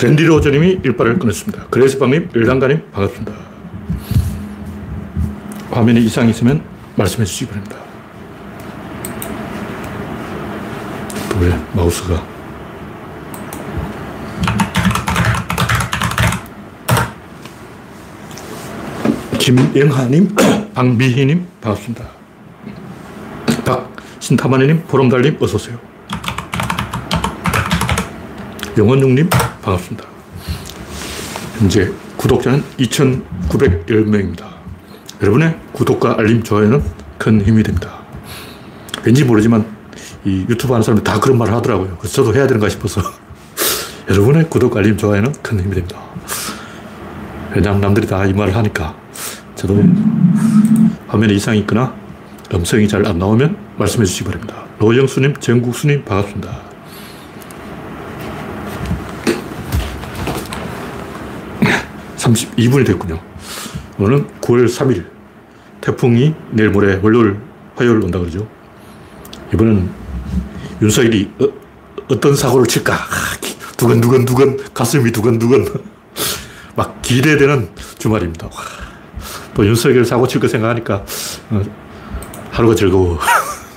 랜디 로저님이 일발을 끊었습니다. 그레이스방님, 일단가님, 반갑습니다. 화면에 이상이 있으면 말씀해 주시기 바랍니다. 왜 마우스가 김영하님, 박미희님, 반갑습니다. 박신타마니님, 보름달님, 어서 오세요. 영원중님, 반갑습니다. 현재 구독자는 2,910명입니다. 여러분의 구독과 알림, 좋아요는 큰 힘이 됩니다. 왠지 모르지만 이 유튜브 하는 사람들 다 그런 말을 하더라고요. 그래서 저도 해야 되는가 싶어서 여러분의 구독, 알림, 좋아요는 큰 힘이 됩니다. 왜냐하면 남들이 다 이 말을 하니까 저도 화면에 이상이 있거나 음성이 잘 안 나오면 말씀해 주시기 바랍니다. 노영수님, 정국수님 반갑습니다. 32분이 됐군요. 오늘은 9월 3일. 태풍이 내일 모레 월요일, 화요일 온다 그러죠. 이번엔 윤석열이 어, 떤 사고를 칠까? 두근두근 두근, 가슴이 두근두근. 막 기대되는 주말입니다. 또 윤석열 사고 칠 거 생각하니까 어, 하루가 즐거워.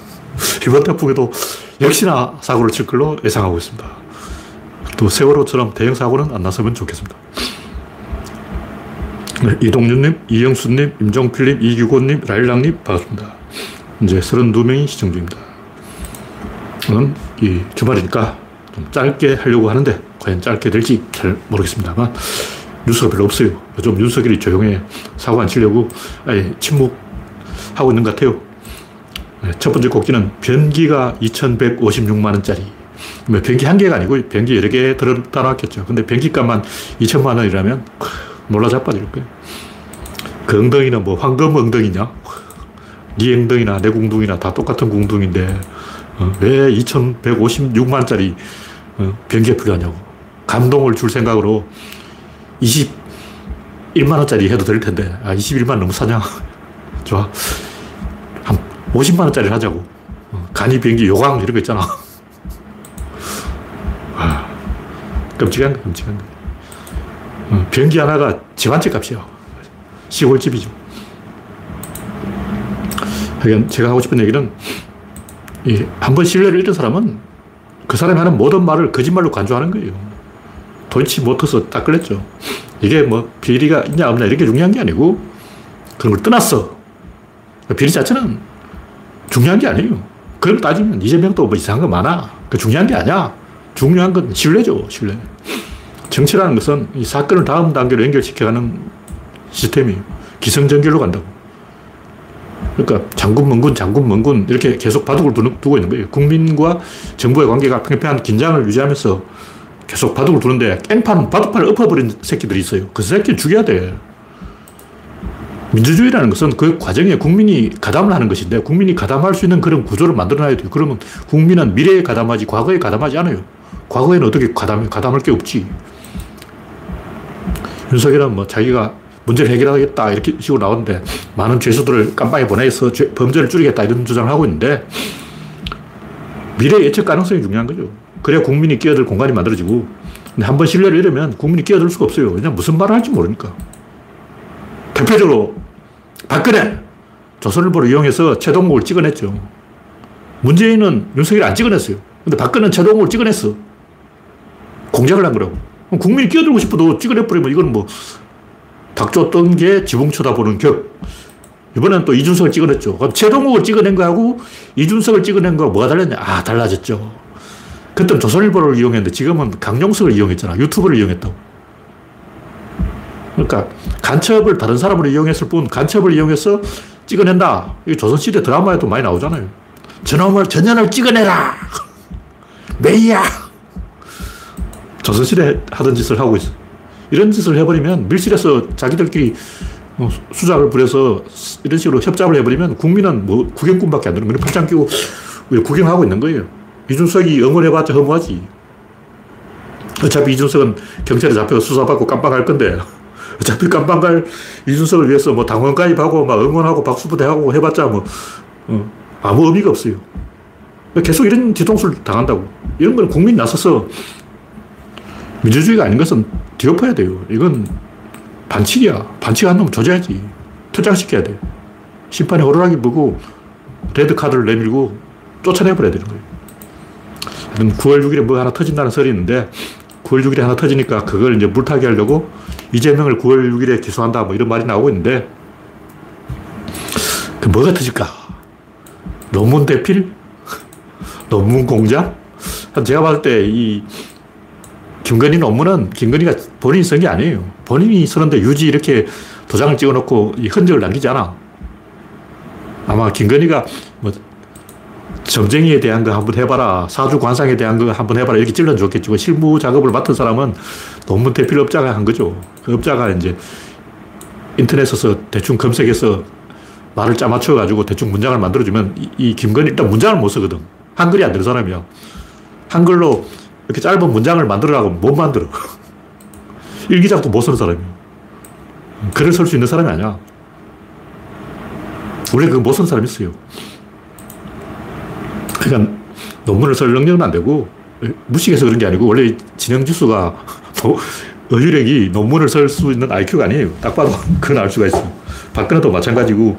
이번 태풍에도 역시나 사고를 칠 걸로 예상하고 있습니다. 또 세월호처럼 대형 사고는 안 났으면 좋겠습니다. 네, 이동준님, 이영수님, 임종필님, 이규곤님, 라일락님, 반갑습니다. 이제 32명이 시청 중입니다. 저는 이 주말이니까 좀 짧게 하려고 하는데, 과연 짧게 될지 잘 모르겠습니다만, 뉴스가 별로 없어요. 요즘 윤석열이 조용해. 사고 안 치려고 아예 침묵하고 있는 것 같아요. 네, 첫 번째 곡지는 변기가 2,156만 원짜리. 뭐 변기 한 개가 아니고 변기 여러 개 들어다 놨겠죠. 근데 변기값만 2천만 원이라면 놀라 자빠질 거예요. 그 엉덩이는 뭐 황금 엉덩이냐? 네 엉덩이나 내 궁둥이나 다 똑같은 궁둥인데 어, 왜 2,156만짜리 어, 변기에 필요하냐고. 감동을 줄 생각으로 21만원짜리 해도 될 텐데, 아, 21만 너무 사냐? 좋아. 한 50만원짜리 하자고. 어, 간이 비행기 요강 이런 거 있잖아. 아, 끔찍한 거, 끔찍한 거. 어, 변기 하나가 집한채 값이야. 시골집이죠. 하여간 제가 하고 싶은 얘기는 한번 신뢰를 잃은 사람은 그 사람이 하는 모든 말을 거짓말로 간주하는 거예요. 돈치 못해서 딱 걸렸죠. 이게 뭐 비리가 있냐 없냐 이렇게 중요한 게 아니고 그런 걸 떠났어. 비리 자체는 중요한 게 아니에요. 그럼 따지면 이재명도 뭐 이상한 거 많아. 그 중요한 게 아니야. 중요한 건 신뢰죠, 신뢰. 정치라는 것은 이 사건을 다음 단계로 연결시켜가는 시스템이에요. 기성전결로 간다고. 그러니까 장군, 멍군, 장군, 멍군 이렇게 계속 바둑을 두고 있는 거예요. 국민과 정부의 관계가 평평한 긴장을 유지하면서 계속 바둑을 두는데 깽판, 바둑판을 엎어버린 새끼들이 있어요. 그 새끼를 죽여야 돼. 민주주의라는 것은 그 과정에 국민이 가담을 하는 것인데 국민이 가담할 수 있는 그런 구조를 만들어놔야 돼요. 그러면 국민은 미래에 가담하지 과거에 가담하지 않아요. 과거에는 어떻게 가담해? 가담할 게 없지. 윤석열은 뭐 자기가 문제를 해결하겠다 이렇게 식으로 나오는데 많은 죄수들을 깜빵에 보내서 죄, 범죄를 줄이겠다 이런 주장을 하고 있는데 미래 예측 가능성이 중요한 거죠. 그래야 국민이 끼어들 공간이 만들어지고 근데 한번 신뢰를 잃으면 국민이 끼어들 수가 없어요. 왜냐면 무슨 말을 할지 모르니까. 대표적으로 박근혜 조선일보를 이용해서 최동국을 찍어냈죠. 문재인은 윤석열 안 찍어냈어요. 근데 박근혜는 최동국을 찍어냈어. 공작을 한 거라고. 국민이 끼어들고 싶어도 찍어내버리면 이건 뭐 닭조 뜬게 지붕 쳐다보는 격. 이번엔 또 이준석을 찍어냈죠. 그럼 최동욱을 찍어낸 거하고 이준석을 찍어낸 거하고 뭐가 달랐냐? 아, 달라졌죠. 그때 조선일보를 이용했는데 지금은 강용석을 이용했잖아. 유튜브를 이용했다고. 그러니까 간첩을 다른 사람으로 이용했을 뿐 간첩을 이용해서 찍어낸다. 이 조선시대 드라마에도 많이 나오잖아요. 저놈을, 전년을 찍어내라! 메이야! 조선시대 하던 짓을 하고 있어. 이런 짓을 해버리면 밀실에서 자기들끼리 어, 수작을 부려서 이런 식으로 협잡을 해버리면 국민은 뭐 구경꾼밖에 안 되는 거예요. 팔짱 끼고 구경하고 있는 거예요. 이준석이 응원해봤자 허무하지. 어차피 이준석은 경찰에 잡혀 수사받고 깜빵할 건데 어차피 갈 이준석을 위해서 뭐 당원 가입하고 막 응원하고 박수부대하고 해봤자 뭐 어, 아무 의미가 없어요. 계속 이런 뒤통수를 당한다고. 이런 건 국민이 나서서 민주주의가 아닌 것은 뒤엎어야 돼요. 이건 반칙이야. 반칙한 놈 조져야지. 퇴장시켜야 돼. 심판이 호루라기 보고 레드카드를 내밀고 쫓아내버려야 되는 거예요. 9월 6일에 뭐 하나 터진다는 설이 있는데 9월 6일에 하나 터지니까 그걸 이제 물타기 하려고 이재명을 9월 6일에 기소한다 뭐 이런 말이 나오고 있는데 그 뭐가 터질까? 논문 대필? 논문 공작? 제가 봤을 때 이 김건희 논문은 김건희가 본인이 쓴 게 아니에요. 본인이 쓰는데 유지 이렇게 도장을 찍어 놓고 흔적을 남기지 않아. 아마 김건희가 뭐 점쟁이에 대한 거 한번 해봐라. 사주 관상에 대한 거 한번 해봐라. 이렇게 찔러 줬겠지. 실무 작업을 맡은 사람은 논문 대필 업자가 한 거죠. 그 업자가 이제 인터넷에서 대충 검색해서 말을 짜맞춰가지고 대충 문장을 만들어주면 이, 이 김건희 일단 문장을 못 쓰거든. 한글이 안 되는 사람이야. 한글로 이렇게 짧은 문장을 만들으라고 못 만들어. 일기장도 못 쓰는 사람이야. 글을 쓸 수 있는 사람이 아니야. 원래 그거 못 쓰는 사람이 있어요. 그러니까 논문을 쓸 능력은 안 되고 무식해서 그런 게 아니고 원래 진행지수가 어휘력이 논문을 쓸 수 있는 IQ가 아니에요. 딱 봐도 그건 알 수가 있어요. 박근혜도 마찬가지고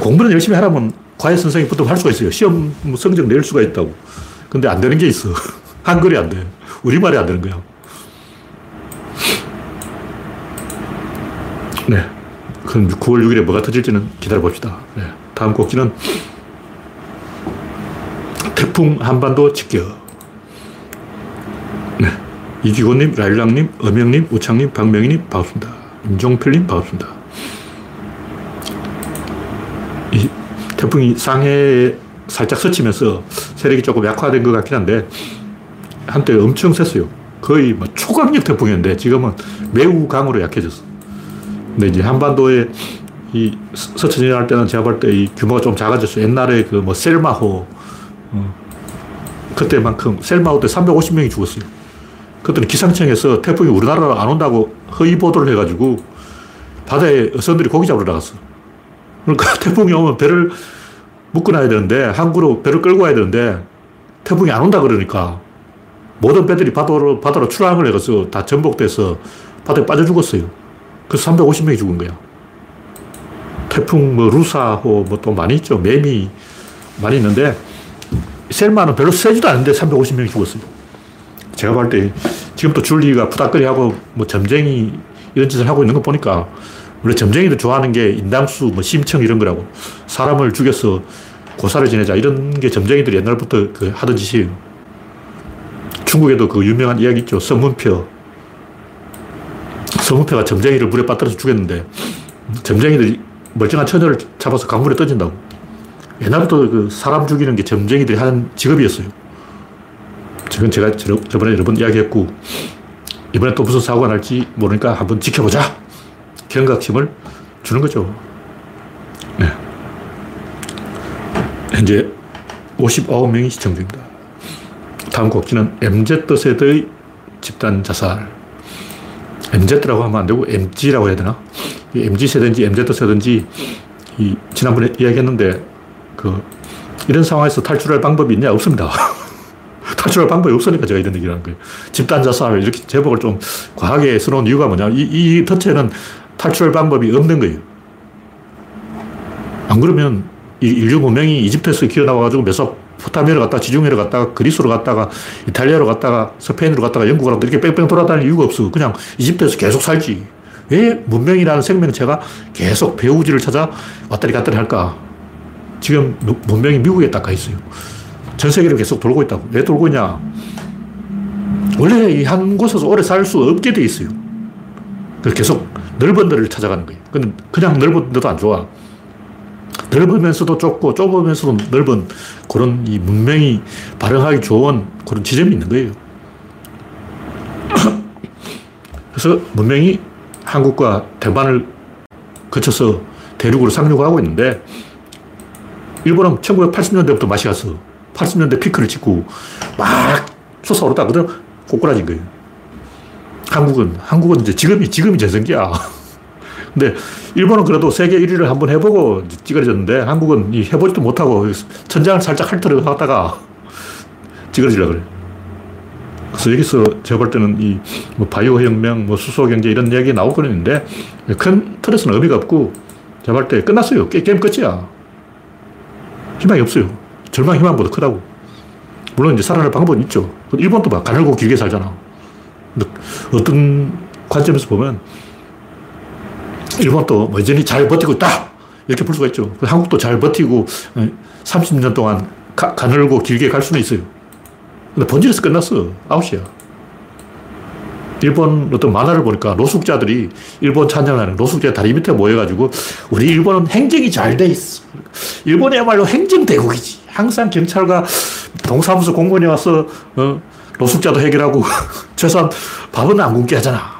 공부는 열심히 하라면 과외 선생님 붙으면 할 수가 있어요. 시험 성적 낼 수가 있다고. 근데 안 되는 게 있어. 한글이 안 돼. 우리말이 안 되는 거야. 네. 그럼 9월 6일에 뭐가 터질지는 기다려봅시다. 네. 다음 곡지는 태풍 한반도 직격. 네. 이기곤님, 라일락님, 엄영님, 우창님, 박명희님, 반갑습니다. 임종필님, 반갑습니다. 이 태풍이 상해에 살짝 스치면서 세력이 조금 약화된 것 같긴 한데, 한때 엄청 셌어요. 거의 뭐 초강력 태풍이었는데, 지금은 매우 강으로 약해졌어. 근데 이제 한반도에 이 서천 지날 때는 제가 볼 때 이 규모가 좀 작아졌어요. 옛날에 그 뭐 셀마호, 어, 그때만큼 셀마호 때 350명이 죽었어요. 그때는 기상청에서 태풍이 우리나라로 안 온다고 허위 보도를 해가지고 바다에 어선들이 고기 잡으러 나갔어. 그러니까 태풍이 오면 배를 묶어놔야 되는데 항구로 배를 끌고 와야 되는데 태풍이 안 온다 그러니까 모든 배들이 바다로, 바다로 출항을 해서 다 전복돼서 바다에 빠져 죽었어요. 그래서 350명이 죽은 거야. 태풍, 뭐, 루사호, 뭐 또 많이 있죠. 매미 많이 있는데 셀마는 별로 세지도 않은데 350명이 죽었어요. 제가 볼 때 지금 또 줄리가 푸닥거리하고 뭐 점쟁이 이런 짓을 하고 있는 거 보니까 원래 점쟁이들 좋아하는 게 인당수, 뭐 심청 이런 거라고 사람을 죽여서 고사를 지내자 이런 게 점쟁이들이 옛날부터 그 하던 짓이에요. 중국에도 그 유명한 이야기 있죠. 서문표. 서문표가 점쟁이를 물에 빠뜨려서 죽였는데 점쟁이들이 멀쩡한 처녀를 잡아서 강물에 던진다고. 옛날부터 그 사람 죽이는 게 점쟁이들이 하는 직업이었어요. 지금 제가 저번에 여러 번 이야기했고, 이번에 또 무슨 사고가 날지 모르니까 한번 지켜보자. 경각심을 주는 거죠. 네. 현재 59명이 시청 중입니다. 다음 곡지는 MZ세대의 집단 자살. MZ라고 하면 안 되고 MG라고 해야 되나? MG세대인지 MZ세대인지 이 지난번에 이야기했는데 그 이런 상황에서 탈출할 방법이 있냐? 없습니다. 탈출할 방법이 없으니까 제가 이런 얘기를 하는 거예요. 집단 자살 이렇게 제목을 좀 과하게 써놓은 이유가 뭐냐? 이, 이 덫에는 탈출할 방법이 없는 거예요. 안 그러면 인류 문명이 이집트에서 기어나와가지고 메소 포타미아로 갔다가 지중해로 갔다가 그리스로 갔다가 이탈리아로 갔다가 스페인으로 갔다가 영국으로 갔다가 이렇게 뺑뺑 돌아다닐 이유가 없어. 그냥 이집트에서 계속 살지. 왜 문명이라는 생명체가 계속 배우지를 찾아 왔다리 갔다리 할까? 지금 문명이 미국에 딱 가 있어요. 전 세계를 계속 돌고 있다고. 왜 돌고 있냐? 원래 이 한 곳에서 오래 살 수 없게 돼 있어요. 계속 넓은 데를 찾아가는 거예요. 그냥 넓은 데도 안 좋아. 넓으면서도 좁고 좁으면서도 넓은 그런 이 문명이 발행하기 좋은 그런 지점이 있는 거예요. 그래서 문명이 한국과 대만을 거쳐서 대륙으로 상륙하고 있는데 일본은 1980년대부터 맛이 갔어. 80년대 피크를 찍고 막 솟아오르다 그대로 꼬꾸라진 거예요. 한국은, 한국은 이제 지금이, 지금이 전성기야. 근데 일본은 그래도 세계 1위를 한번 해보고 찌그러졌는데 한국은 해보지도 못하고 천장을 살짝 핥으려 하다가 찌그러지려고 그래. 그래서 여기서 제가 볼 때는 이 뭐 바이오 혁명, 뭐 수소 경제 이런 이야기 나오고 있는데 큰 틀에서는 의미가 없고 제가 볼 때 끝났어요. 게, 임 끝이야. 희망이 없어요. 절망 희망보다 크다고. 물론 이제 살아날 방법은 있죠. 일본도 막 가늘고 길게 살잖아. 어떤 관점에서 보면 일본도 뭐 여전히 잘 버티고 있다. 이렇게 볼 수가 있죠. 한국도 잘 버티고 30년 동안 가, 가늘고 길게 갈 수는 있어요. 근데 본질에서 끝났어. 아웃이야. 일본 어떤 만화를 보니까 노숙자들이 일본 찬양하는 노숙자 다리 밑에 모여가지고 우리 일본은 행정이 잘 돼 있어. 일본이야말로 행정대국이지. 항상 경찰과 동사무소 공무원이 와서 어, 노숙자도 해결하고 최소한 밥은 안 굶게 하잖아.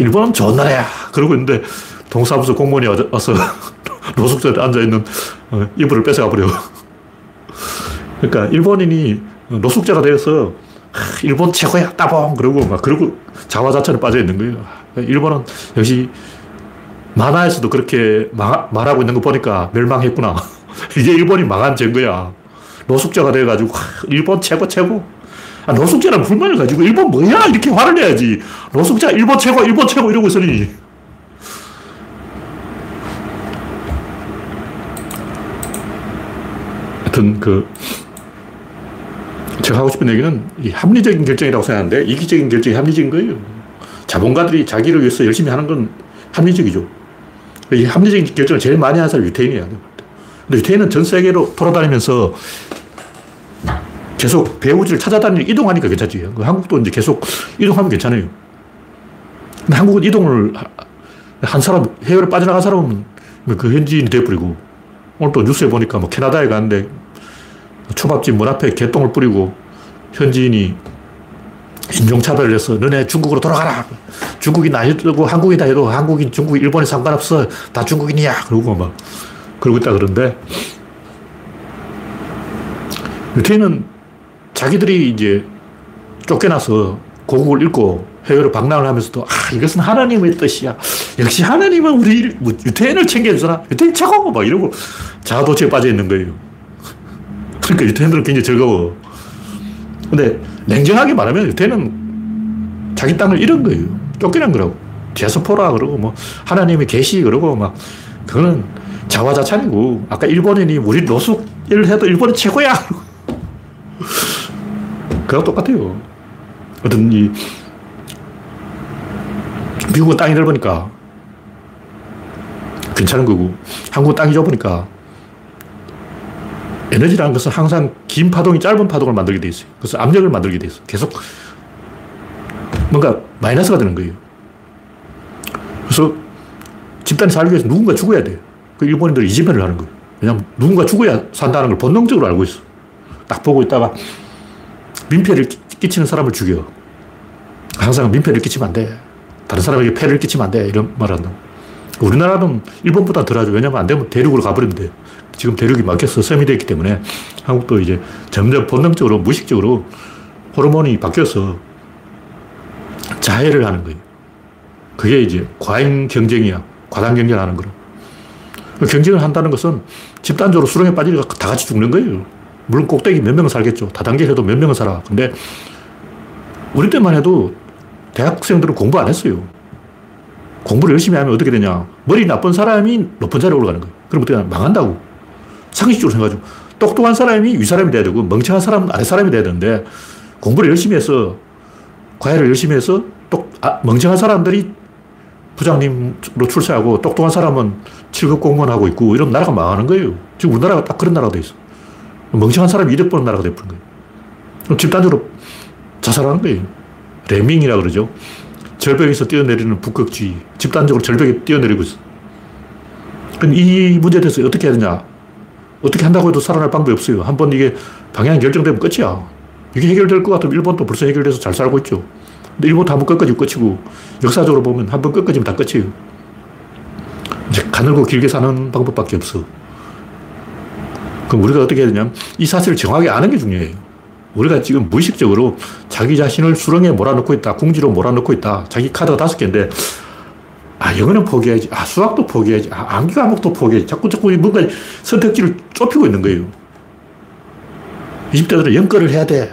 일본은 좋은 나라야. 그러고 있는데 동사무소 공무원이 와서 노숙자들 앉아있는 어, 이불을 뺏어가 버려. 그러니까 일본인이 노숙자가 되어서 일본 최고야 따봉 그러고 막 그러고 자화자찬에 빠져 있는 거예요. 일본은 역시 만화에서도 그렇게 마, 말하고 있는 거 보니까 멸망했구나. 이게 일본이 망한 증거야. 노숙자가 돼가지고 일본 최고 최고. 아, 노숙자는 불만을 가지고 일본 뭐야 이렇게 화를 내야지. 노숙자 일본 최고 일본 최고 이러고 있으니. 하여튼 그 제가 하고 싶은 얘기는 이 합리적인 결정이라고 생각하는데 이기적인 결정이 합리적인 거예요. 자본가들이 자기를 위해서 열심히 하는 건 합리적이죠. 이 합리적인 결정을 제일 많이 하는 사람이 유태인이야. 근데 유태인은 전 세계로 돌아다니면서 계속 배우지를 찾아다니고 이동하니까 괜찮지. 그 한국도 이제 계속 이동하면 괜찮아요. 근데 한국은 이동을 한 사람, 해외로 빠져나간 사람은 그 현지인이 돼버리고 오늘 또 뉴스에 보니까 뭐 캐나다에 갔는데 초밥집 문 앞에 개똥을 뿌리고 현지인이 인종차별을 해서 너네 중국으로 돌아가라. 중국인 아니고 한국이다 해도 한국인, 중국, 일본이 상관없어. 다 중국인이야. 그러고 막 그러고 있다 그러는데 유태인은 자기들이 이제 쫓겨나서 고국을 잃고 해외로 방랑을 하면서도 아 이것은 하나님의 뜻이야. 역시 하나님은 우리 뭐 유태인을 챙겨주잖아. 유태인 최고 막 이러고 자아도취에 빠져 있는 거예요. 그러니까 유태인들은 굉장히 즐거워. 근데 냉정하게 말하면 유태인은 자기 땅을 잃은 거예요. 쫓겨난 거라고. 제스포라 그러고 뭐 하나님의 계시 그러고 막 그거는 자화자찬이고 아까 일본인이 우리 노숙을 해도 일본이 최고야. 그거 똑같아요. 어떤 이 미국은 땅이 넓으니까 괜찮은 거고 한국은 땅이 좁으니까 에너지라는 것은 항상 긴 파동이 짧은 파동을 만들게 돼 있어요. 그래서 압력을 만들게 돼 있어요. 계속 뭔가 마이너스가 되는 거예요. 그래서 집단이 살기 위해서 누군가 죽어야 돼요. 그 일본인들이 이지매를 하는 거예요. 왜냐하면 누군가 죽어야 산다는 걸 본능적으로 알고 있어. 딱 보고 있다가 민폐를 끼치는 사람을 죽여. 항상 민폐를 끼치면 안 돼. 다른 사람에게 폐를 끼치면 안 돼. 이런 말 한다. 우리나라는 일본보다 덜 하죠. 왜냐면 안 되면 대륙으로 가버리면 돼. 지금 대륙이 막혀서 섬이 됐기 때문에 한국도 이제 점점 본능적으로 무의식적으로 호르몬이 바뀌어서 자해를 하는 거예요. 그게 이제 과잉 경쟁이야. 과당 경쟁 하는 거로. 경쟁을 한다는 것은 집단적으로 수렁에 빠지니까 다 같이 죽는 거예요. 물론 꼭대기 몇 명은 살겠죠. 다단계해도 몇 명은 살아. 근데 우리 때만 해도 대학생들은 공부 안 했어요. 공부를 열심히 하면 어떻게 되냐. 머리 나쁜 사람이 높은 자리에 올라가는 거예요. 그럼 어떻게 하냐. 망한다고. 상식적으로 생각하죠. 똑똑한 사람이 윗사람이 돼야 되고 멍청한 사람은 아랫사람이 돼야 되는데 공부를 열심히 해서 과외를 열심히 해서 똑, 아, 멍청한 사람들이 부장님으로 출세하고 똑똑한 사람은 7급 공무원 하고 있고 이런 나라가 망하는 거예요. 지금 우리나라가 딱 그런 나라가 돼 있어. 멍청한 사람이 이득 보는 나라가 돼버린 거예요. 집단적으로 자살하는 거예요. 레밍이라 그러죠. 절벽에서 뛰어내리는 북극쥐. 집단적으로 절벽에 뛰어내리고 있어. 그럼 이 문제에 대해서 어떻게 해야 되냐? 어떻게 한다고 해도 살아날 방법이 없어요. 한 번 이게 방향이 결정되면 끝이야. 이게 해결될 것 같으면 일본도 벌써 해결돼서 잘 살고 있죠. 근데 일본도 한번 끝까지 끝이고, 역사적으로 보면 한 번 끝까지면 다 끝이에요. 이제 가늘고 길게 사는 방법밖에 없어. 그럼 우리가 어떻게 해야 되냐면, 이 사실을 정확하게 아는 게 중요해요. 우리가 지금 무의식적으로 자기 자신을 수렁에 몰아넣고 있다. 궁지로 몰아넣고 있다. 자기 카드가 다섯 개인데, 아, 영어는 포기해야지. 아, 수학도 포기해야지. 아, 암기 과목도 포기해야지. 자꾸 자꾸 뭔가 선택지를 좁히고 있는 거예요. 20대들은 연거를 해야 돼.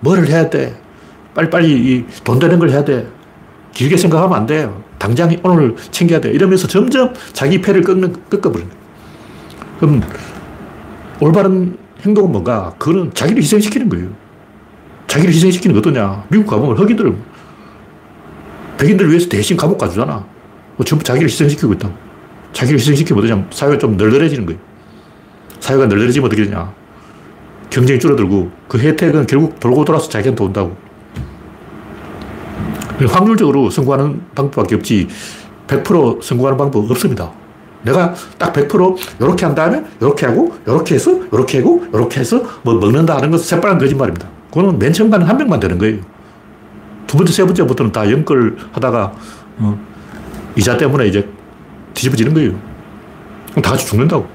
뭐를 해야 돼? 빨리빨리 돈 되는 걸 해야 돼. 길게 생각하면 안 돼. 당장 오늘 챙겨야 돼. 이러면서 점점 자기 패를 꺾는, 꺾어버리는 그럼 올바른 행동은 뭔가? 그거는 자기를 희생시키는 거예요. 자기를 희생시키는 게 어떠냐? 미국 가보면 흑인들, 백인들 위해서 대신 감옥 가주잖아. 뭐 전부 자기를 희생시키고 있다. 자기를 희생시키면 어떠냐? 사회가 좀 널널해지는 거예요. 사회가 널널해지면 어떻게 되냐? 경쟁이 줄어들고 그 혜택은 결국 돌고 돌아서 자기한테 온다고. 확률적으로 성공하는 방법밖에 없지 100% 성공하는 방법 없습니다. 내가 딱 100% 이렇게 한 다음에 이렇게 하고 이렇게 해서 이렇게 하고 이렇게 해서 뭐 먹는다 하는 것은 새빨간 거짓말입니다. 그거는 맨 처음 가는 한 명만 되는 거예요. 두 번째, 세 번째부터는 다 연끌 하다가 어, 이자 때문에 이제 뒤집어지는 거예요. 그럼 다 같이 죽는다고.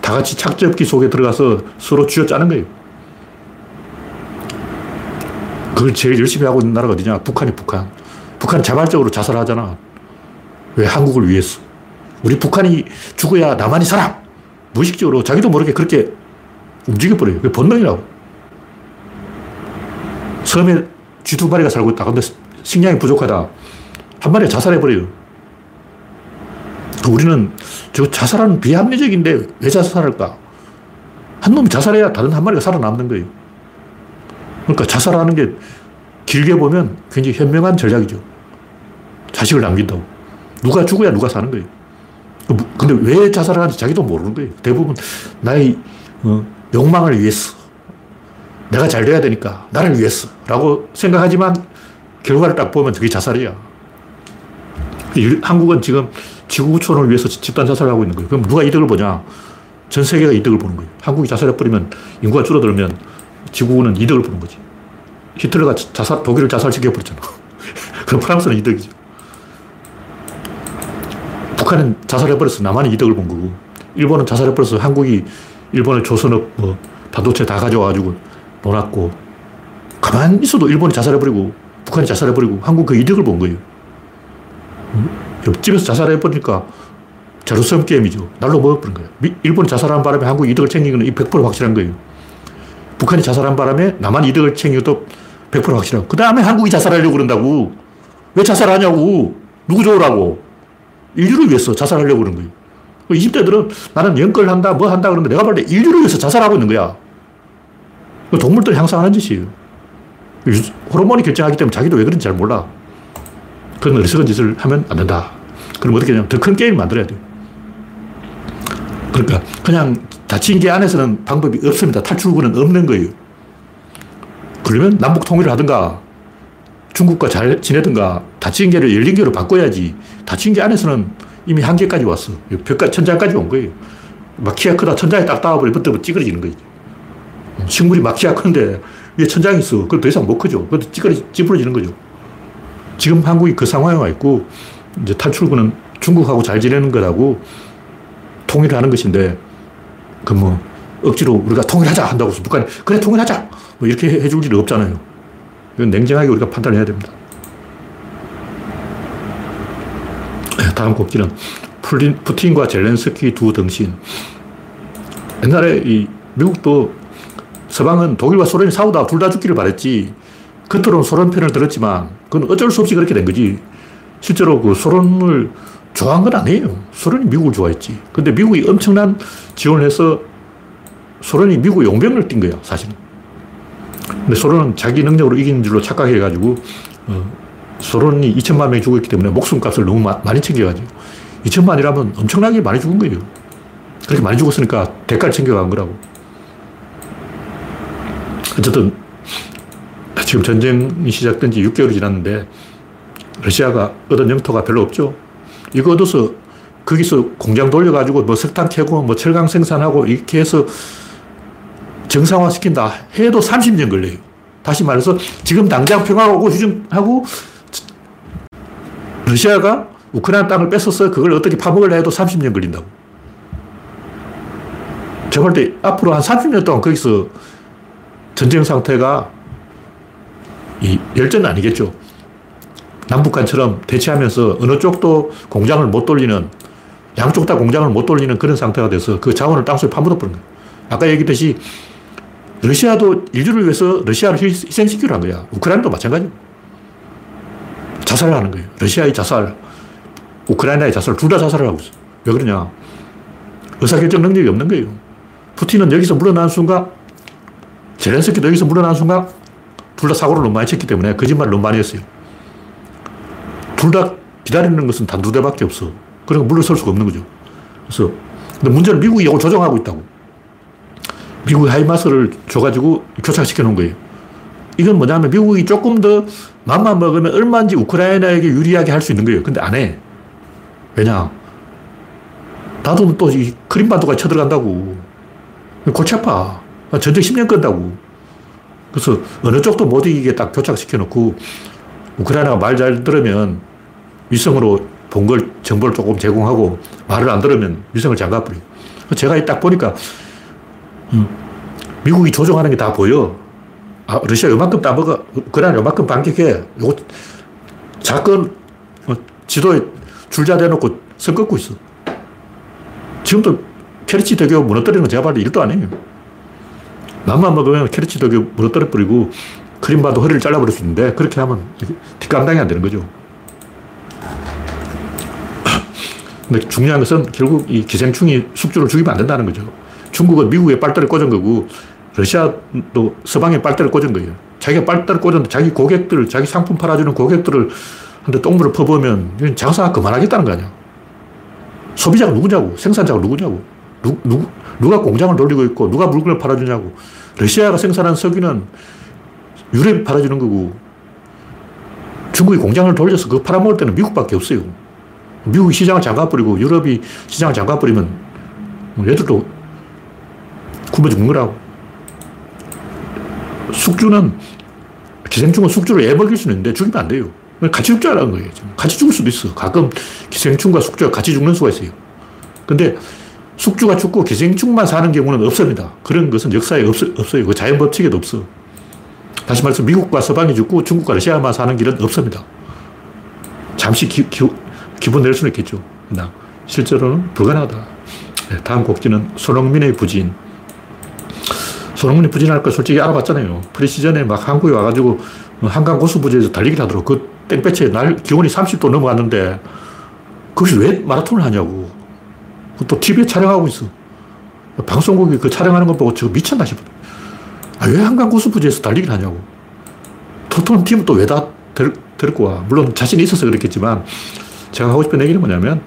다 같이 착즙기 속에 들어가서 서로 쥐어 짜는 거예요. 그걸 제일 열심히 하고 있는 나라가 어디냐? 북한이 북한. 북한은 자발적으로 자살하잖아. 왜? 한국을 위해서. 우리 북한이 죽어야 남한이 살아. 무의식적으로 자기도 모르게 그렇게 움직여버려요. 그게 본능이라고. 섬에 쥐 두 마리가 살고 있다. 근데 식량이 부족하다. 한 마리가 자살해버려요. 우리는 저 자살하는 비합리적인데 왜 자살할까? 한 놈이 자살해야 다른 한 마리가 살아남는 거예요. 그러니까 자살하는 게 길게 보면 굉장히 현명한 전략이죠. 자식을 남긴다고. 누가 죽어야 누가 사는 거예요. 근데 왜 자살을 하는지 자기도 모르는 거예요. 대부분 나의 어, 욕망을 위해서. 내가 잘 돼야 되니까. 나를 위해서. 라고 생각하지만 결과를 딱 보면 그게 자살이야. 한국은 지금 지구 구촌을 위해서 집단 자살을 하고 있는 거예요. 그럼 누가 이득을 보냐? 전 세계가 이득을 보는 거예요. 한국이 자살해버리면 인구가 줄어들면 지구는 이득을 보는 거지. 히틀러가 자살, 독일을 자살시켜버렸잖아. 그럼 프랑스는 이득이죠. 북한은 자살해버려서 남한이 이득을 본 거고, 일본은 자살해버려서 한국이 일본의 조선업 뭐 반도체 다 가져와가지고 놀았고, 가만히 있어도 일본이 자살해버리고, 북한이 자살해버리고, 한국 그 이득을 본 거예요. 옆집에서 자살해버리니까 제로섬 게임이죠. 날로 먹어버린 거예요. 일본이 자살한 바람에 한국이 이득을 챙긴 건 100% 확실한 거예요. 북한이 자살한 바람에 남한 이득을 챙겨도 100% 확실하고. 그 다음에 한국이 자살하려고 그런다고. 왜 자살하냐고. 누구 좋으라고. 인류를 위해서 자살하려고 그러는 거예요. 20대들은 나는 연끌 한다, 뭐 한다 그러는데 내가 볼 때 인류를 위해서 자살하고 있는 거야. 동물들 향상하는 짓이에요. 호르몬이 결정하기 때문에 자기도 왜 그런지 잘 몰라. 그런 어리석은 짓을 하면 안 된다. 그럼 어떻게 되냐면 더 큰 게임을 만들어야 돼요. 그러니까 그냥 닫힌 게 안에서는 방법이 없습니다. 탈출구는 없는 거예요. 그러면 남북 통일을 하든가 중국과 잘 지내든가 닫힌 게를 열린 게로 바꿔야지. 닫힌 게 안에서는 이미 한계까지 왔어. 벽까 천장까지 온 거예요. 막 키가 크다 천장에 딱 닿아버리면 그때부터 찌그러지는 거지. 식물이 막 키가 큰데 위에 천장이 있어. 그럼 더 이상 못 크죠. 그것도 찌그러, 찌부러지는 거죠. 지금 한국이 그 상황에 와 있고 이제 탈출구는 중국하고 잘 지내는 거라고 통일을 하는 것인데 그 뭐 억지로 우리가 통일하자 한다고 해서 북한이 그래 통일하자 뭐 이렇게 해줄 일은 없잖아요. 이건 냉정하게 우리가 판단을 해야 됩니다. 네, 다음 곡기는 푸틴과 젤렌스키 두 등신. 옛날에 이 미국도 서방은 독일과 소련이 싸우다 둘 다 죽기를 바랬지. 겉으로는 소련 편을 들었지만 그건 어쩔 수 없이 그렇게 된 거지. 실제로 그 소련을 좋아한 건 아니에요. 소련이 미국을 좋아했지. 근데 미국이 엄청난 지원을 해서 소련이 미국 용병을 띈 거야, 사실은. 근데 소련은 자기 능력으로 이긴 줄로 착각해가지고, 어, 소련이 2천만 명이 죽었기 때문에 목숨값을 너무 마, 많이 챙겨가지고, 2천만이라면 엄청나게 많이 죽은 거예요. 그렇게 많이 죽었으니까 대가를 챙겨간 거라고. 어쨌든, 지금 전쟁이 시작된 지 6개월이 지났는데, 러시아가 얻은 영토가 별로 없죠. 이거 얻어서 거기서 공장 돌려가지고 뭐 석탄 캐고 뭐 철강 생산하고 이렇게 해서 정상화 시킨다 해도 30년 걸려요. 다시 말해서 지금 당장 평화가 오고 휴전하고 러시아가 우크라이나 땅을 뺏어서 그걸 어떻게 파먹으려 해도 30년 걸린다고. 제가 볼때 앞으로 한 30년 동안 거기서 전쟁 상태가 이 열전 아니겠죠. 남북한처럼 대치하면서 어느 쪽도 공장을 못 돌리는 양쪽 다 공장을 못 돌리는 그런 상태가 돼서 그 자원을 땅속에 파묻어 버린 거예요. 아까 얘기했듯이 러시아도 인류를 위해서 러시아를 희생시키려 한 거야. 우크라이나도 마찬가지. 자살을 하는 거예요. 러시아의 자살, 우크라이나의 자살, 둘 다 자살을 하고 있어. 왜 그러냐. 의사결정 능력이 없는 거예요. 푸틴은 여기서 물러나는 순간, 제렌스키도 여기서 물러나는 순간, 둘 다 사고를 너무 많이 쳤기 때문에 거짓말을 너무 많이 했어요. 둘 다 기다리는 것은 단두 대밖에 없어. 그러니까 물러설 수가 없는 거죠. 그래서, 근데 문제는 미국이 이걸 조정하고 있다고. 미국이 하이마스를 줘가지고 교착시켜 놓은 거예요. 이건 뭐냐면 미국이 조금 더 맘만 먹으면 얼마인지 우크라이나에게 유리하게 할 수 있는 거예요. 근데 안 해. 왜냐? 나도 또 이 크림반도가 쳐들어간다고. 아파. 전쟁 10년 끈다고. 그래서 어느 쪽도 못 이기게 딱 교착시켜 놓고 우크라이나가 말 잘 들으면 위성으로 본 걸 정보를 조금 제공하고 말을 안 들으면 위성을 잠가버려. 제가 딱 보니까 음. 미국이 조종하는 게 다 보여. 아, 러시아 요만큼 따먹어. 우크라이나 요만큼 반격해. 요거 작은 어, 지도에 줄자 대놓고 선 긋고 있어. 지금도 케르치 대교 무너뜨리는 건 제가 봐도 일도 아니에요. 맘만 먹으면 케르치 대교 무너뜨려 버리고 크림반도 허리를 잘라버릴 수 있는데 그렇게 하면 뒷감당이 안 되는 거죠. 근데 중요한 것은 결국 이 기생충이 숙주를 죽이면 안 된다는 거죠. 중국은 미국에 빨대를 꽂은 거고 러시아도 서방에 빨대를 꽂은 거예요. 자기가 빨대를 꽂았는데 자기 고객들, 자기 상품 팔아주는 고객들을 한테 똥물을 퍼부으면 장사 그만하겠다는 거 아니야. 소비자가 누구냐고, 생산자가 누구냐고, 누, 누, 누가 공장을 돌리고 있고, 누가 물건을 팔아주냐고. 러시아가 생산한 석유는 유럽이 팔아주는 거고, 중국이 공장을 돌려서 그거 팔아먹을 때는 미국밖에 없어요. 미국이 시장을 잠가버리고, 유럽이 시장을 잠가버리면, 얘들도 굶어 죽는 거라고. 숙주는, 기생충은 숙주를 애 먹일 수는 있는데 죽이면 안 돼요. 같이 죽자라는 거예요. 같이 죽을 수도 있어. 가끔 기생충과 숙주가 같이 죽는 수가 있어요. 근데 숙주가 죽고 기생충만 사는 경우는 없습니다. 그런 것은 역사에 없, 없어요. 그 자연 법칙에도 없어. 다시 말해서 미국과 서방이 죽고 중국과 러시아만 사는 길은 없습니다. 잠시 기, 기, 기분 낼 수는 있겠죠. 나 실제로는 불가능하다. 네, 다음 곡지는 손흥민의 부진. 손흥민이 부진할 거 솔직히 알아봤잖아요. 프리시즌에 막 한국에 와가지고 한강 고수부지에서 달리기를 하더라고. 그 땡볕에 날, 기온이 30도 넘어갔는데 거기서 왜 마라톤을 하냐고. 또 TV에 촬영하고 있어. 방송국이 그 촬영하는 거 보고 저 미쳤나 싶어. 아, 왜 한강 고수부지에서 달리기를 하냐고. 토트넘 팀은 또 왜 다 데리고 와. 물론 자신이 있어서 그랬겠지만 제가 하고 싶은 얘기는 뭐냐면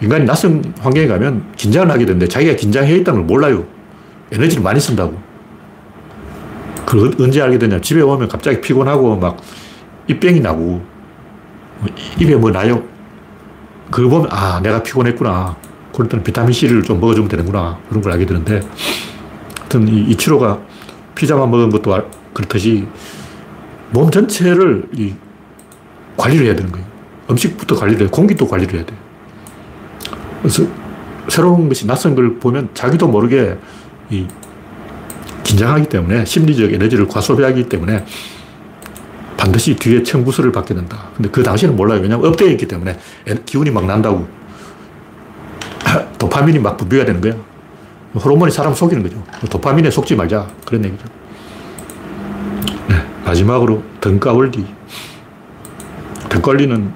인간이 낯선 환경에 가면 긴장을 하게 되는데 자기가 긴장해 있다는 걸 몰라요. 에너지를 많이 쓴다고. 그걸 언제 알게 되냐. 집에 오면 갑자기 피곤하고 막 입병이 나고 입에 뭐 나요. 그걸 보면 아, 내가 피곤했구나. 그럴 때는 비타민C를 좀 먹어주면 되는구나. 그런 걸 알게 되는데 하여튼 이 이치로가 피자만 먹은 것도 그렇듯이 몸 전체를 이 관리를 해야 되는 거예요. 음식부터 관리를 해야 공기도 관리를 해야 돼 그래서 새로운 것이 낯선 걸 보면 자기도 모르게 이 긴장하기 때문에 심리적 에너지를 과소비하기 때문에 반드시 뒤에 청부수를 받게 된다. 근데 그 당시에는 몰라요. 왜냐하면 업되어 있기 때문에 기운이 막 난다고. 도파민이 막 분비가 되는 거야. 호르몬이 사람 속이는 거죠. 도파민에 속지 말자. 그런 얘기죠. 네, 마지막으로 등가원리. 등가원리는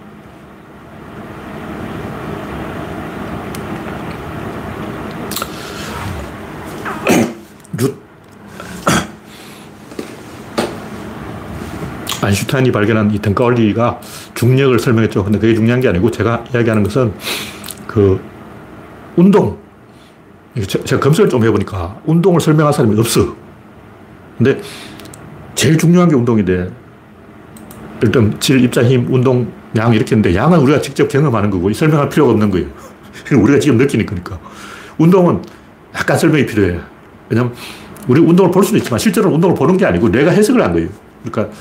아인슈타인이 발견한 이 등가 원리가 중력을 설명했죠. 근데 그게 중요한 게 아니고 제가 이야기하는 것은 그 운동. 제가 검색을 좀 해보니까 운동을 설명한 사람이 없어. 근데 제일 중요한 게 운동인데 일단 질, 입자, 힘, 운동, 양 이렇게 있는데 양은 우리가 직접 경험하는 거고 설명할 필요가 없는 거예요. 우리가 지금 느끼니까. 운동은 약간 설명이 필요해. 왜냐면 우리 운동을 볼 수는 있지만 실제로 운동을 보는 게 아니고 내가 해석을 한 거예요. 그러니까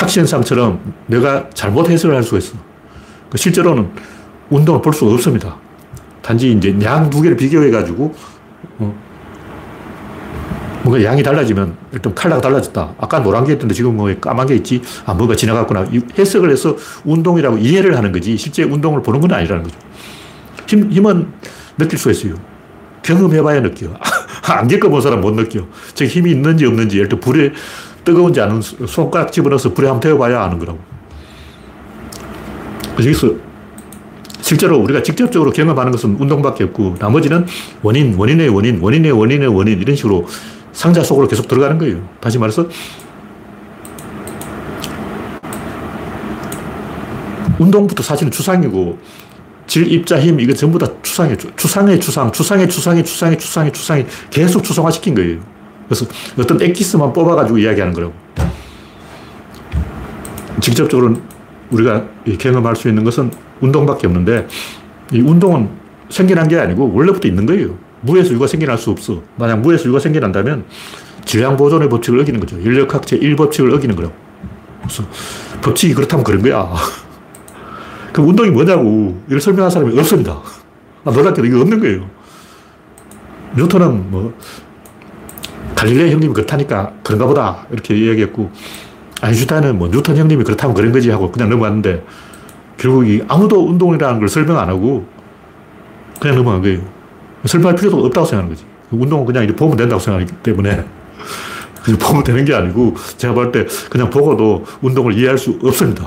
착시현상처럼 내가 잘못 해석을 할 수가 있어. 그 실제로는 운동을 볼 수가 없습니다. 단지 이제 양 두 개를 비교해가지고, 어, 뭔가 양이 달라지면 일단 칼라가 달라졌다. 아까 노란 게 있던데 지금 뭐 까만 게 있지. 아, 뭔가 지나갔구나. 해석을 해서 운동이라고 이해를 하는 거지. 실제 운동을 보는 건 아니라는 거죠. 힘, 힘은 느낄 수가 있어요. 경험해봐야 느껴. 안 겪어본 사람 못 느껴. 저 힘이 있는지 없는지, 예를 불에 뜨거운지 아는 손가락 집어넣어서 불에 한번 태워봐야 아는 거라고. 여기서 실제로 우리가 직접적으로 경험하는 것은 운동밖에 없고 나머지는 원인, 원인의 원인, 원인의 원인의 원인 이런 식으로 상자 속으로 계속 들어가는 거예요. 다시 말해서 운동부터 사실은 추상이고 질, 입자, 힘 이거 전부 다 추상이에요. 추상의 추상, 추상의 추상의 추상의 추상의 추상이 계속 추상화시킨 거예요. 그래서 어떤 엑기스만 뽑아가지고 이야기하는 거라고. 직접적으로 우리가 경험할 수 있는 것은 운동밖에 없는데 이 운동은 생겨난 게 아니고 원래부터 있는 거예요. 무에서 유가 생겨날 수 없어. 만약 무에서 유가 생겨난다면 질량 보존의 법칙을 어기는 거죠. 인력학제 1법칙을 어기는 거라고. 그래서 법칙이 그렇다면 그런 거야. 그 운동이 뭐냐고 이걸 설명한 사람이 없습니다. 아, 놀랍게도 이거 없는 거예요. 뉴턴은 뭐 갈릴레 형님이 그렇다니까 그런가 보다 이렇게 이야기했고 아인슈타인은 뭐 뉴턴 형님이 그렇다면 그런 거지 하고 그냥 넘어갔는데 결국 이 아무도 운동이라는 걸 설명 안 하고 그냥 넘어간 거예요. 설명할 필요도 없다고 생각하는 거지. 운동은 그냥 이제 보면 된다고 생각하기 때문에 그냥 보면 되는 게 아니고 제가 볼 때 그냥 보고도 운동을 이해할 수 없습니다.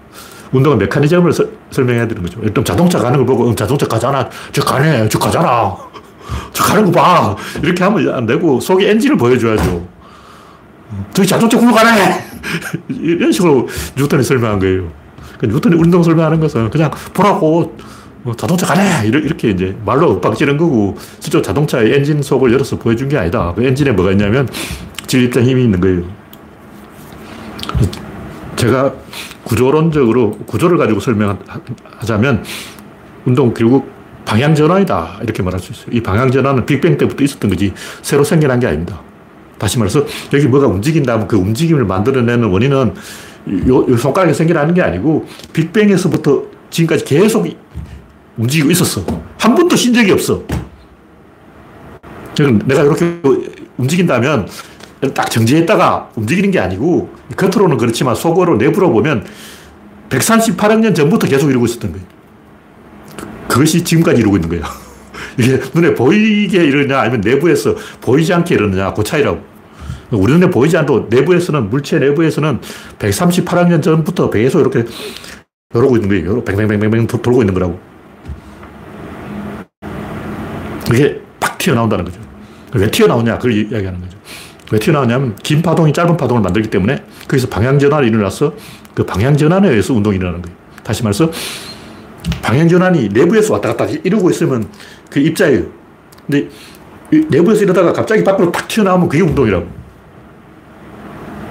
운동의 메커니즘을 서, 설명해야 되는 거죠. 일단 자동차 가는 걸 보고 자동차 가잖아. 저 가네. 저 가잖아. 저 가는 거 봐. 이렇게 하면 안 되고 속에 엔진을 보여줘야죠. 저기 자동차 굴러가네! 이런 식으로 뉴턴이 설명한 거예요. 그러니까 뉴턴이 운동 설명하는 것은 그냥 보라고 뭐 자동차 가네! 이렇게 이제 말로 윽박 지른 거고, 실제 자동차의 엔진 속을 열어서 보여준 게 아니다. 그 엔진에 뭐가 있냐면 진입자 힘이 있는 거예요. 제가 구조론적으로 구조를 가지고 설명하자면 운동 결국 방향 전환이다. 이렇게 말할 수 있어요. 이 방향 전환은 빅뱅 때부터 있었던 거지 새로 생겨난 게 아닙니다. 다시 말해서 여기 뭐가 움직인다면 그 움직임을 만들어내는 원인은 요, 요 손가락에 생겨나는 게 아니고 빅뱅에서부터 지금까지 계속 움직이고 있었어. 한 번도 쉰 적이 없어. 내가 이렇게 움직인다면 딱 정지했다가 움직이는 게 아니고 겉으로는 그렇지만 속으로 내부로 보면 138억 년 전부터 계속 이루고 있었던 거예요. 그것이 지금까지 이루고 있는 거예요. 이게 눈에 보이게 이러냐 아니면 내부에서 보이지 않게 이러느냐 그 차이라고. 우리 눈에 보이지 않도 내부에서는 물체 내부에서는 138억 년 전부터 계속 이렇게 이러고 있는 거예요. 뱅뱅뱅뱅뱅 돌고 있는 거라고. 그게 팍 튀어나온다는 거죠. 왜 튀어나오냐 그걸 이야기하는 거죠. 왜 튀어나오냐면 긴 파동이 짧은 파동을 만들기 때문에 거기서 방향 전환이 일어나서 그 방향 전환에 의해서 운동이 일어나는 거예요. 다시 말해서 방향전환이 내부에서 왔다 갔다 이러고 있으면 그 입자예요. 근데 내부에서 이러다가 갑자기 밖으로 탁 튀어나오면 그게 운동이라고.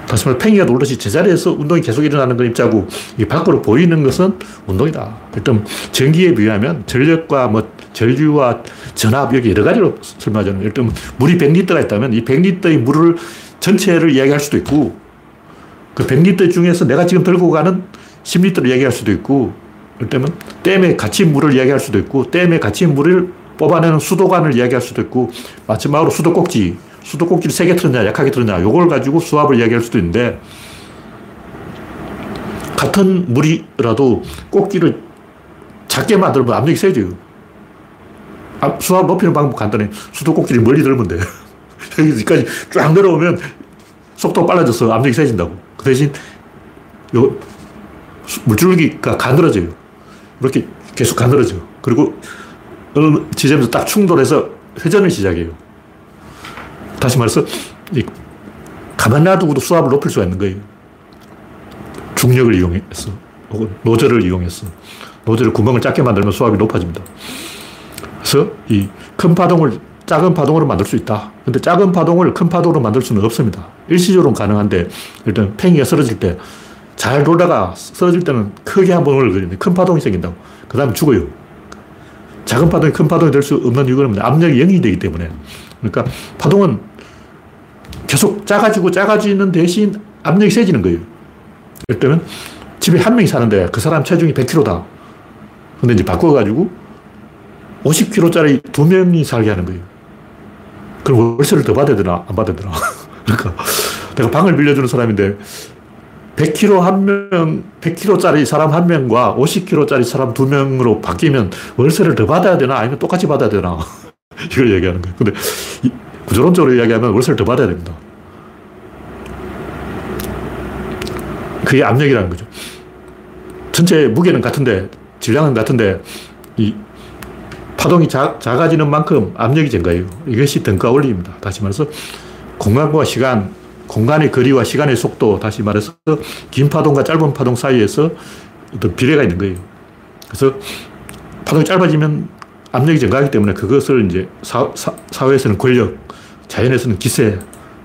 다시 말해 팽이가 놀듯이 제자리에서 운동이 계속 일어나는 건 입자고 이 밖으로 보이는 것은 운동이다. 일단 전기에 비하면 전력과 뭐 전류와 전압 여기 여러 가지로 설명하잖아요. 일단 물이 100리터가 있다면 이 100리터의 물을 전체를 이야기할 수도 있고 그 100리터 중에서 내가 지금 들고 가는 10리터를 이야기할 수도 있고 일단은 댐에 갇힌 물을 이야기할 수도 있고 댐에 갇힌 물을 뽑아내는 수도관을 이야기할 수도 있고 마지막으로 수도꼭지 수도꼭지를 세게 틀었냐, 약하게 틀었냐, 요걸 가지고 수압을 이야기할 수도 있는데, 같은 물이라도 꼭지를 작게 만들면 압력이 세져요. 수압 높이는 방법 간단해. 수도꼭지를 멀리 들면 돼. 여기까지 쫙 내려오면 속도가 빨라져서 압력이 세진다고. 그 대신 요 물줄기가 가늘어져요. 이렇게 계속 가늘어져. 그리고 어느 지점에서 딱 충돌해서 회전을 시작해요. 다시 말해서 가만 놔두고도 수압을 높일 수가 있는 거예요. 중력을 이용해서 혹은 노즐을 이용해서 노즐을 구멍을 작게 만들면 수압이 높아집니다. 그래서 이 큰 파동을 작은 파동으로 만들 수 있다. 근데 작은 파동을 큰 파동으로 만들 수는 없습니다. 일시적으로 가능한데 일단 팽이가 쓰러질 때 잘 돌다가 쓰러질 때는 크게 한 번을 걸리는데 큰 파동이 생긴다고. 그 다음에 죽어요. 작은 파동이 큰 파동이 될 수 없는 이유는 압력이 0이 되기 때문에. 그러니까 파동은 계속 작아지고 작아지는 대신 압력이 세지는 거예요. 예를 들면 집에 한 명이 사는데 그 사람 체중이 100kg다. 근데 이제 바꿔가지고 50kg짜리 두 명이 살게 하는 거예요. 그럼 월세를 더 받아야 되나? 안 받아야 되나? 그러니까 내가 방을 빌려주는 사람인데 100kg 한 명, 100kg짜리 사람 한 명과 50kg짜리 사람 두 명으로 바뀌면 월세를 더 받아야 되나? 아니면 똑같이 받아야 되나? 이걸 얘기하는 거예요. 근데 구조론적으로 이야기하면 월세를 더 받아야 됩니다. 그게 압력이라는 거죠. 전체 무게는 같은데, 질량은 같은데, 이 파동이 자, 작아지는 만큼 압력이 증가해요. 이것이 등가 올림입니다. 다시 말해서 공간과 시간, 공간의 거리와 시간의 속도, 다시 말해서 긴 파동과 짧은 파동 사이에서 어떤 비례가 있는 거예요. 그래서 파동이 짧아지면 압력이 증가하기 때문에 그것을 이제 사, 사 회에서는 권력, 자연에서는 기세,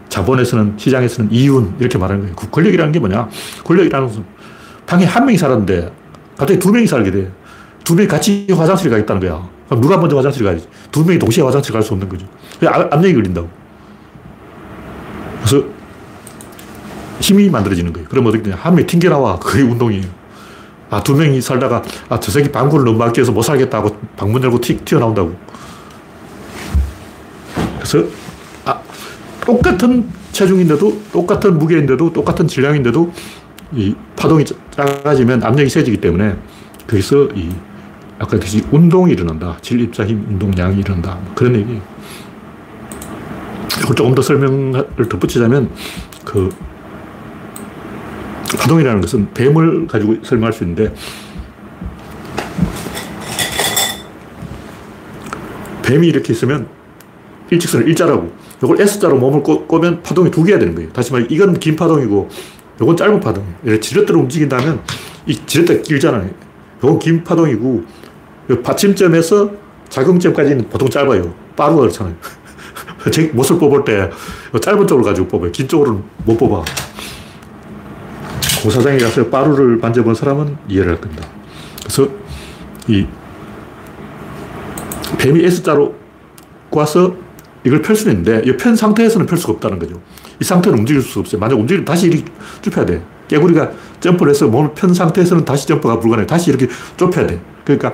자본에서는 시장에서는 이윤 이렇게 말하는 거예요. 그 권력이라는 게 뭐냐? 권력이라는 것은 방에 한 명이 살았는데 갑자기 두 명이 살게 돼. 두 명이 같이 화장실에 가겠다는 거야. 그럼 누가 먼저 화장실에 가야지? 두 명이 동시에 화장실 갈 수 없는 거죠. 압력이 걸린다고. 그래서 힘이 만들어지는 거예요. 그럼 어떻게 되냐. 한 명이 튕겨나와. 그게 운동이에요. 아, 두 명이 살다가, 아, 저 새끼 방구를 너무 많게 해서 못 살겠다고 방문 열고 튀, 튀어나온다고. 그래서, 아, 똑같은 체중인데도, 똑같은 무게인데도, 똑같은 질량인데도, 이 파동이 작아지면 압력이 세지기 때문에, 거기서 이, 아까 듯이 운동이 일어난다. 질, 입자, 힘, 운동량이 일어난다. 뭐 그런 얘기예요. 조금 더 설명을 덧붙이자면, 그, 파동이라는 것은 뱀을 가지고 설명할 수 있는데 뱀이 이렇게 있으면 일직선을 일자라고 이걸 S자로 몸을 꼬, 면 파동이 두 개가 되는 거예요. 다시 말해 이건 긴 파동이고 이건 짧은 파동. 이렇게 지렛대로 움직인다면 이 지렛대 길잖아요. 이건 긴 파동이고 받침점에서 작용점까지는 보통 짧아요. 빠르가 그렇잖아요. 제 못을 뽑을 때 짧은 쪽을 가지고 뽑아요. 긴 쪽으로는 못 뽑아. 고사장에 가서 빠루를 만져본 사람은 이해를 할 겁니다. 그래서 이 뱀이 S자로 꽈서 이걸 펼 수는 있는데 이 편 상태에서는 펼 수가 없다는 거죠. 이 상태는 움직일 수 없어요. 만약 움직이면 다시 이렇게 좁혀야 돼. 깨구리가 점프를 해서 몸을 편 상태에서는 다시 점프가 불가능해. 다시 이렇게 좁혀야 돼. 그러니까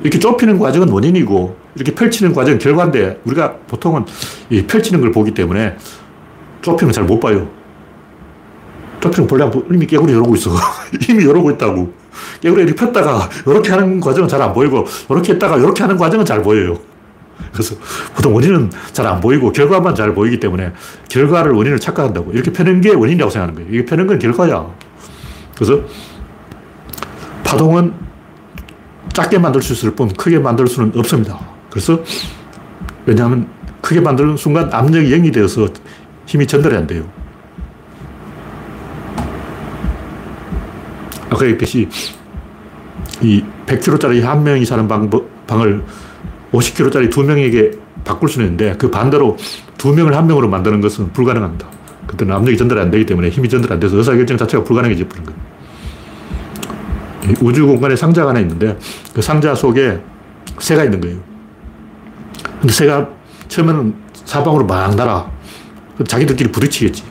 이렇게 좁히는 과정은 원인이고 이렇게 펼치는 과정은 결과인데 우리가 보통은 이 펼치는 걸 보기 때문에 좁히는 걸잘못 봐요. 좁히는 보려면 이미 깨구리 이러고 있어. 이미 이러고 있다고. 깨구리 이렇게 폈다가 이렇게 하는 과정은 잘 안 보이고 이렇게 했다가 이렇게 하는 과정은 잘 보여요. 그래서 보통 원인은 잘 안 보이고 결과만 잘 보이기 때문에 결과를 원인을 착각한다고. 이렇게 펴는 게 원인이라고 생각하는 거예요. 이게 펴는 건 결과야. 그래서 파동은 작게 만들 수 있을 뿐 크게 만들 수는 없습니다. 그래서 왜냐하면 크게 만드는 순간 압력이 0이 되어서 힘이 전달이 안 돼요. 아까 얘기했듯이 이 100kg짜리 한 명이 사는 방, 방을 50kg짜리 두 명에게 바꿀 수는 있는데 그 반대로 두 명을 한 명으로 만드는 것은 불가능합니다. 그때는 압력이 전달이 안 되기 때문에 힘이 전달 안 돼서 의사결정 자체가 불가능해져 버린 거예요. 우주 공간에 상자가 하나 있는데 그 상자 속에 새가 있는 거예요. 근데 새가 처음에는 사방으로 막 날아. 자기들끼리 부딪히겠지.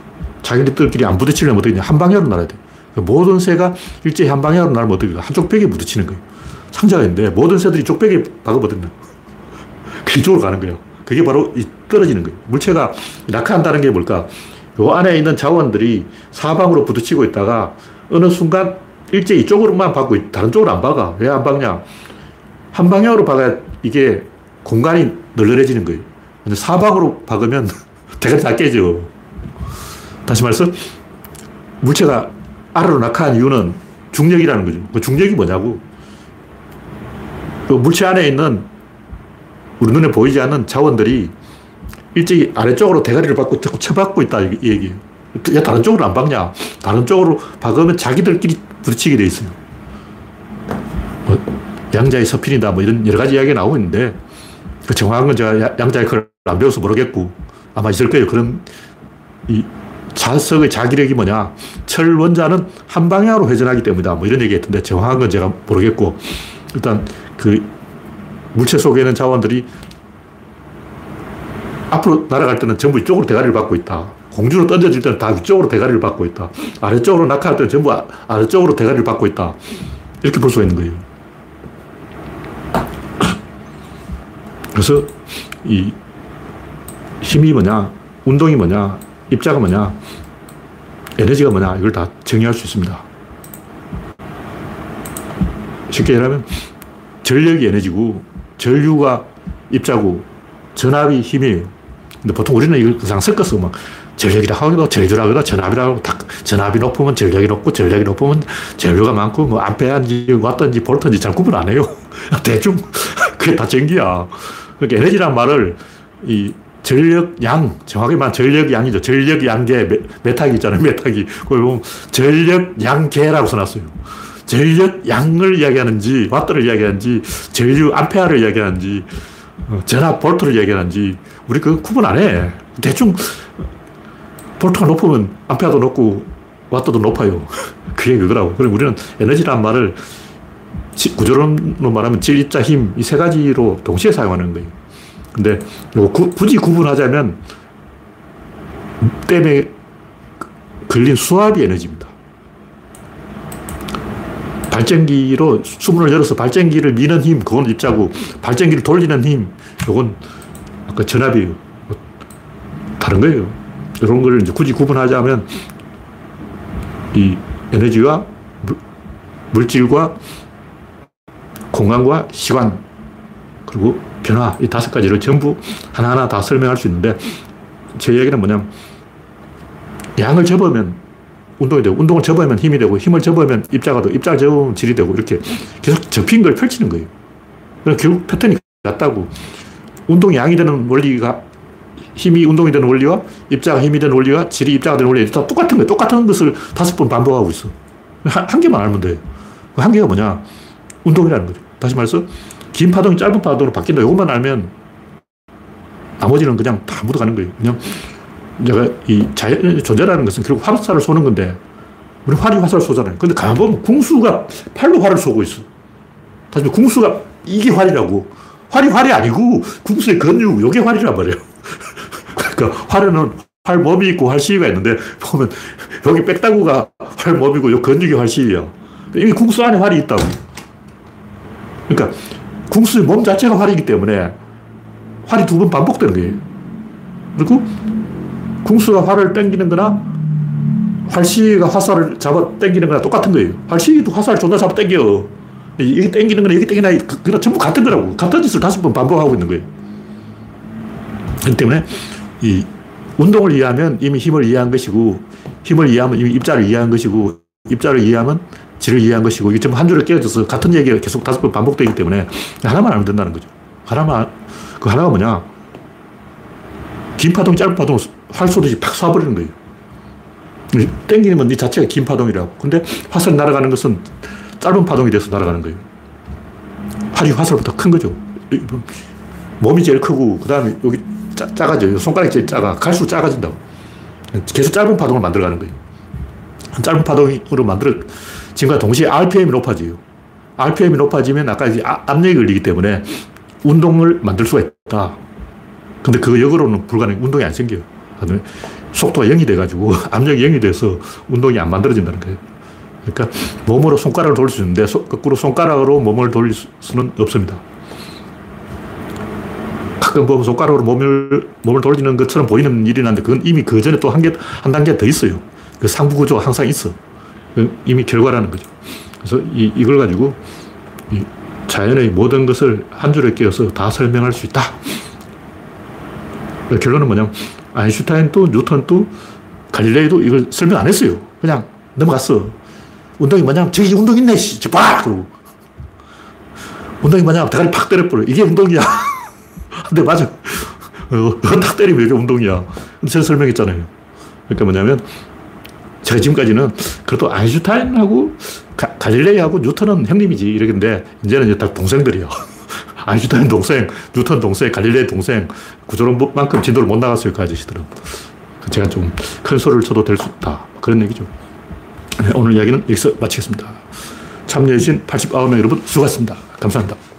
자기들끼리 안 부딪히려면 어떻게 한 방향으로 날아야 돼. 모든 새가 일제히 한 방향으로 날면 어떻게 한쪽 벽에 부딪히는 거예요. 상자가 있는데 모든 새들이 쪽 벽에 박아버리는 그쪽으로 가는 거예요. 그게 바로 떨어지는 거예요. 물체가 낙하한다는 게 뭘까? 요 안에 있는 자원들이 사방으로 부딪히고 있다가 어느 순간 일제 이쪽으로만 박고 있, 다른 쪽으로 안 박아. 왜 안 박냐? 한 방향으로 박아야 이게 공간이 널널해지는 거예요. 근데 사방으로 박으면 대가리 다 깨져. 다시 말해서 물체가 아래로 낙하한 이유는 중력이라는 거죠. 그 중력이 뭐냐고. 그 물체 안에 있는 우리 눈에 보이지 않는 자원들이 일찍 아래쪽으로 대가리를 받고 자꾸 쳐박고 있다 이 얘기예요. 야, 다른 쪽으로 안 박냐? 다른 쪽으로 박으면 자기들끼리 부딪히게 돼 있어요. 뭐, 양자의 서핀이다 뭐 이런 여러 가지 이야기가 나오고 있는데 그 정확한 건 제가 양자의 글을 안 배워서 모르겠고 아마 있을 거예요. 그런 이 자석의 자기력이 뭐냐. 철 원자는 한 방향으로 회전하기 때문이다. 뭐 이런 얘기 했던데 정확한 건 제가 모르겠고 일단 그 물체 속에 있는 자원들이 앞으로 날아갈 때는 전부 이쪽으로 대가리를 받고 있다. 공주로 던져질 때는 다 위쪽으로 대가리를 받고 있다. 아래쪽으로 낙하할 때는 전부 아, 아래쪽으로 대가리를 받고 있다. 이렇게 볼 수가 있는 거예요. 그래서 이 힘이 뭐냐, 운동이 뭐냐, 입자가 뭐냐, 에너지가 뭐냐, 이걸 다 정의할 수 있습니다. 쉽게 얘기하면 전력이 에너지고, 전류가 입자고, 전압이 힘이에요. 근데 보통 우리는 이걸 그냥 섞어서 막 전력이라 하기도 전류라 하기도 전압이라 하고 전압이 높으면 전력이 높고 전력이 높으면 전류가 많고 뭐 암페어인지 왔던지 볼트인지 잘 구분 안 해요. 대충 그게 다 전기야. 그러니까 에너지란 말을 이 전력 양, 정확히 말하면 전력 양이죠. 전력 양계, 메타기 있잖아요. 메타기. 그걸 보면 전력 양계라고 써놨어요. 전력 양을 이야기하는지, 와트를 이야기하는지, 전류 암페어를 이야기하는지, 어, 전압 볼트를 이야기하는지, 우리 그 구분 안 해. 대충, 볼트가 높으면 암페어도 높고, 와트도 높아요. 그게 그거라고. 그럼 우리는 에너지란 말을 구조론으로 말하면 질, 입자, 힘, 이 세 가지로 동시에 사용하는 거예요. 근데 구, 굳이 구분하자면 댐에 걸린 수압이 에너지입니다. 발전기로 수문을 열어서 발전기를 미는 힘, 그건 입자고, 발전기를 돌리는 힘, 그건 아까 전압이에요. 다른 거예요. 이런 걸 이제 굳이 구분하자면 이 에너지와 물질과 공간과 시간, 그리고 변화, 이 다섯 가지를 전부 하나하나 다 설명할 수 있는데, 제 얘기는 뭐냐면, 양을 접으면 운동이 되고, 운동을 접으면 힘이 되고, 힘을 접으면 입자가 되고, 입자를 접으면 질이 되고, 이렇게 계속 접힌 걸 펼치는 거예요. 그럼 결국 패턴이 같다고. 운동이 양이 되는 원리가, 힘이 운동이 되는 원리와 입자가 힘이 되는 원리와 질이 입자가 되는 원리 다 똑같은 거예요. 똑같은 것을 다섯 번 반복하고 있어. 한, 한 개만 알면 돼. 그한 개가 뭐냐? 운동이라는 거죠. 다시 말해서 긴 파동이 짧은 파동으로 바뀐다. 이것만 알면 나머지는 그냥 다 묻어가는 거예요. 그냥 내가 이 자연 존재라는 것은 결국 화살을 쏘는 건데 우리 활이 화살을 쏘잖아요. 근데 가만 보면 궁수가 팔로 활을 쏘고 있어. 다시 궁수가 이게 활이라고. 활이 활이 아니고 궁수의 근육, 이게 활이란 말이에요. 그러니까 활에는 활 몸이 있고 활 시위가 있는데 보면 여기 빽다구가 활 몸이고 요 근육이 활 시위야. 이미 궁수 안에 활이 있다고. 그러니까 궁수의 몸 자체가 활이기 때문에 활이 두 번 반복되는 거예요. 그리고 궁수가 활을 땡기는 거나 활시가 화살을 잡아 땡기는 거나 똑같은 거예요. 활시도 화살을 존나 잡아 땡겨. 여기 땡기는 거나 여기 땡기나 그거 전부 같은 거라고. 같은 짓을 다섯 번 반복하고 있는 거예요. 그렇기 때문에 이 운동을 이해하면 이미 힘을 이해한 것이고 힘을 이해하면 이미 입자를 이해한 것이고 입자를 이해하면 질을 이해한 것이고 이게 전부 한 줄에 깨어져서 같은 얘기가 계속 다섯 번 반복되기 때문에 하나만 알면 된다는 거죠. 하나만, 그 하나가 뭐냐. 긴 파동, 짧은 파동 활 쏘듯이 팍 쏴버리는 거예요. 땡기는 네 자체가 긴 파동이라고. 근데 화살이 날아가는 것은 짧은 파동이 돼서 날아가는 거예요. 활이 화살보다 큰 거죠. 몸이 제일 크고, 그 다음에 여기 짜, 작아져요. 손가락이 제일 작아. 갈수록 작아진다고. 계속 짧은 파동을 만들어가는 거예요. 짧은 파동으로 만들어, 지금과 동시에 RPM이 높아져요. RPM이 높아지면 아까 이제 아, 압력이 걸리기 때문에 운동을 만들 수가 있다. 근데 그거 역으로는 불가능, 운동이 안 생겨요. 속도가 0이 돼가지고 압력이 0이 돼서 운동이 안 만들어진다는 거예요. 그러니까 몸으로 손가락을 돌릴 수 있는데 거꾸로 손가락으로 몸을 돌릴 수는 없습니다. 가끔 보면 손가락으로 몸을, 몸을 돌리는 것처럼 보이는 일이 나는데 그건 이미 그 전에 또 한 개, 한 단계 더 있어요. 그 상부 구조가 항상 있어. 이미 결과라는 거죠. 그래서 이, 이걸 가지고 이 자연의 모든 것을 한 줄에 끼워서 다 설명할 수 있다. 결론은 뭐냐면 아인슈타인도 뉴턴도 갈릴레이도 이걸 설명 안 했어요. 그냥 넘어갔어. 운동이 뭐냐면 저기 운동 있네. 씨. 빡! 그러고. 운동이 뭐냐면 대가리 팍 때려버려. 이게 운동이야. 근데 맞아. 어, 딱 때리면 이게 운동이야. 제가 설명했잖아요. 그러니까 뭐냐면 제가 지금까지는 그래도 아인슈타인하고 가, 갈릴레이하고 뉴턴은 형님이지 이러는데 이제는 이제 다 동생들이야. 아인슈타인 동생, 뉴턴 동생, 갈릴레이 동생 구조론만큼 진도를 못 나갔어요 그 아저씨들은. 제가 좀 큰 소리를 쳐도 될 수 있다 그런 얘기죠. 네, 오늘 이야기는 여기서 마치겠습니다. 참여해주신 89명 여러분 수고하셨습니다. 감사합니다.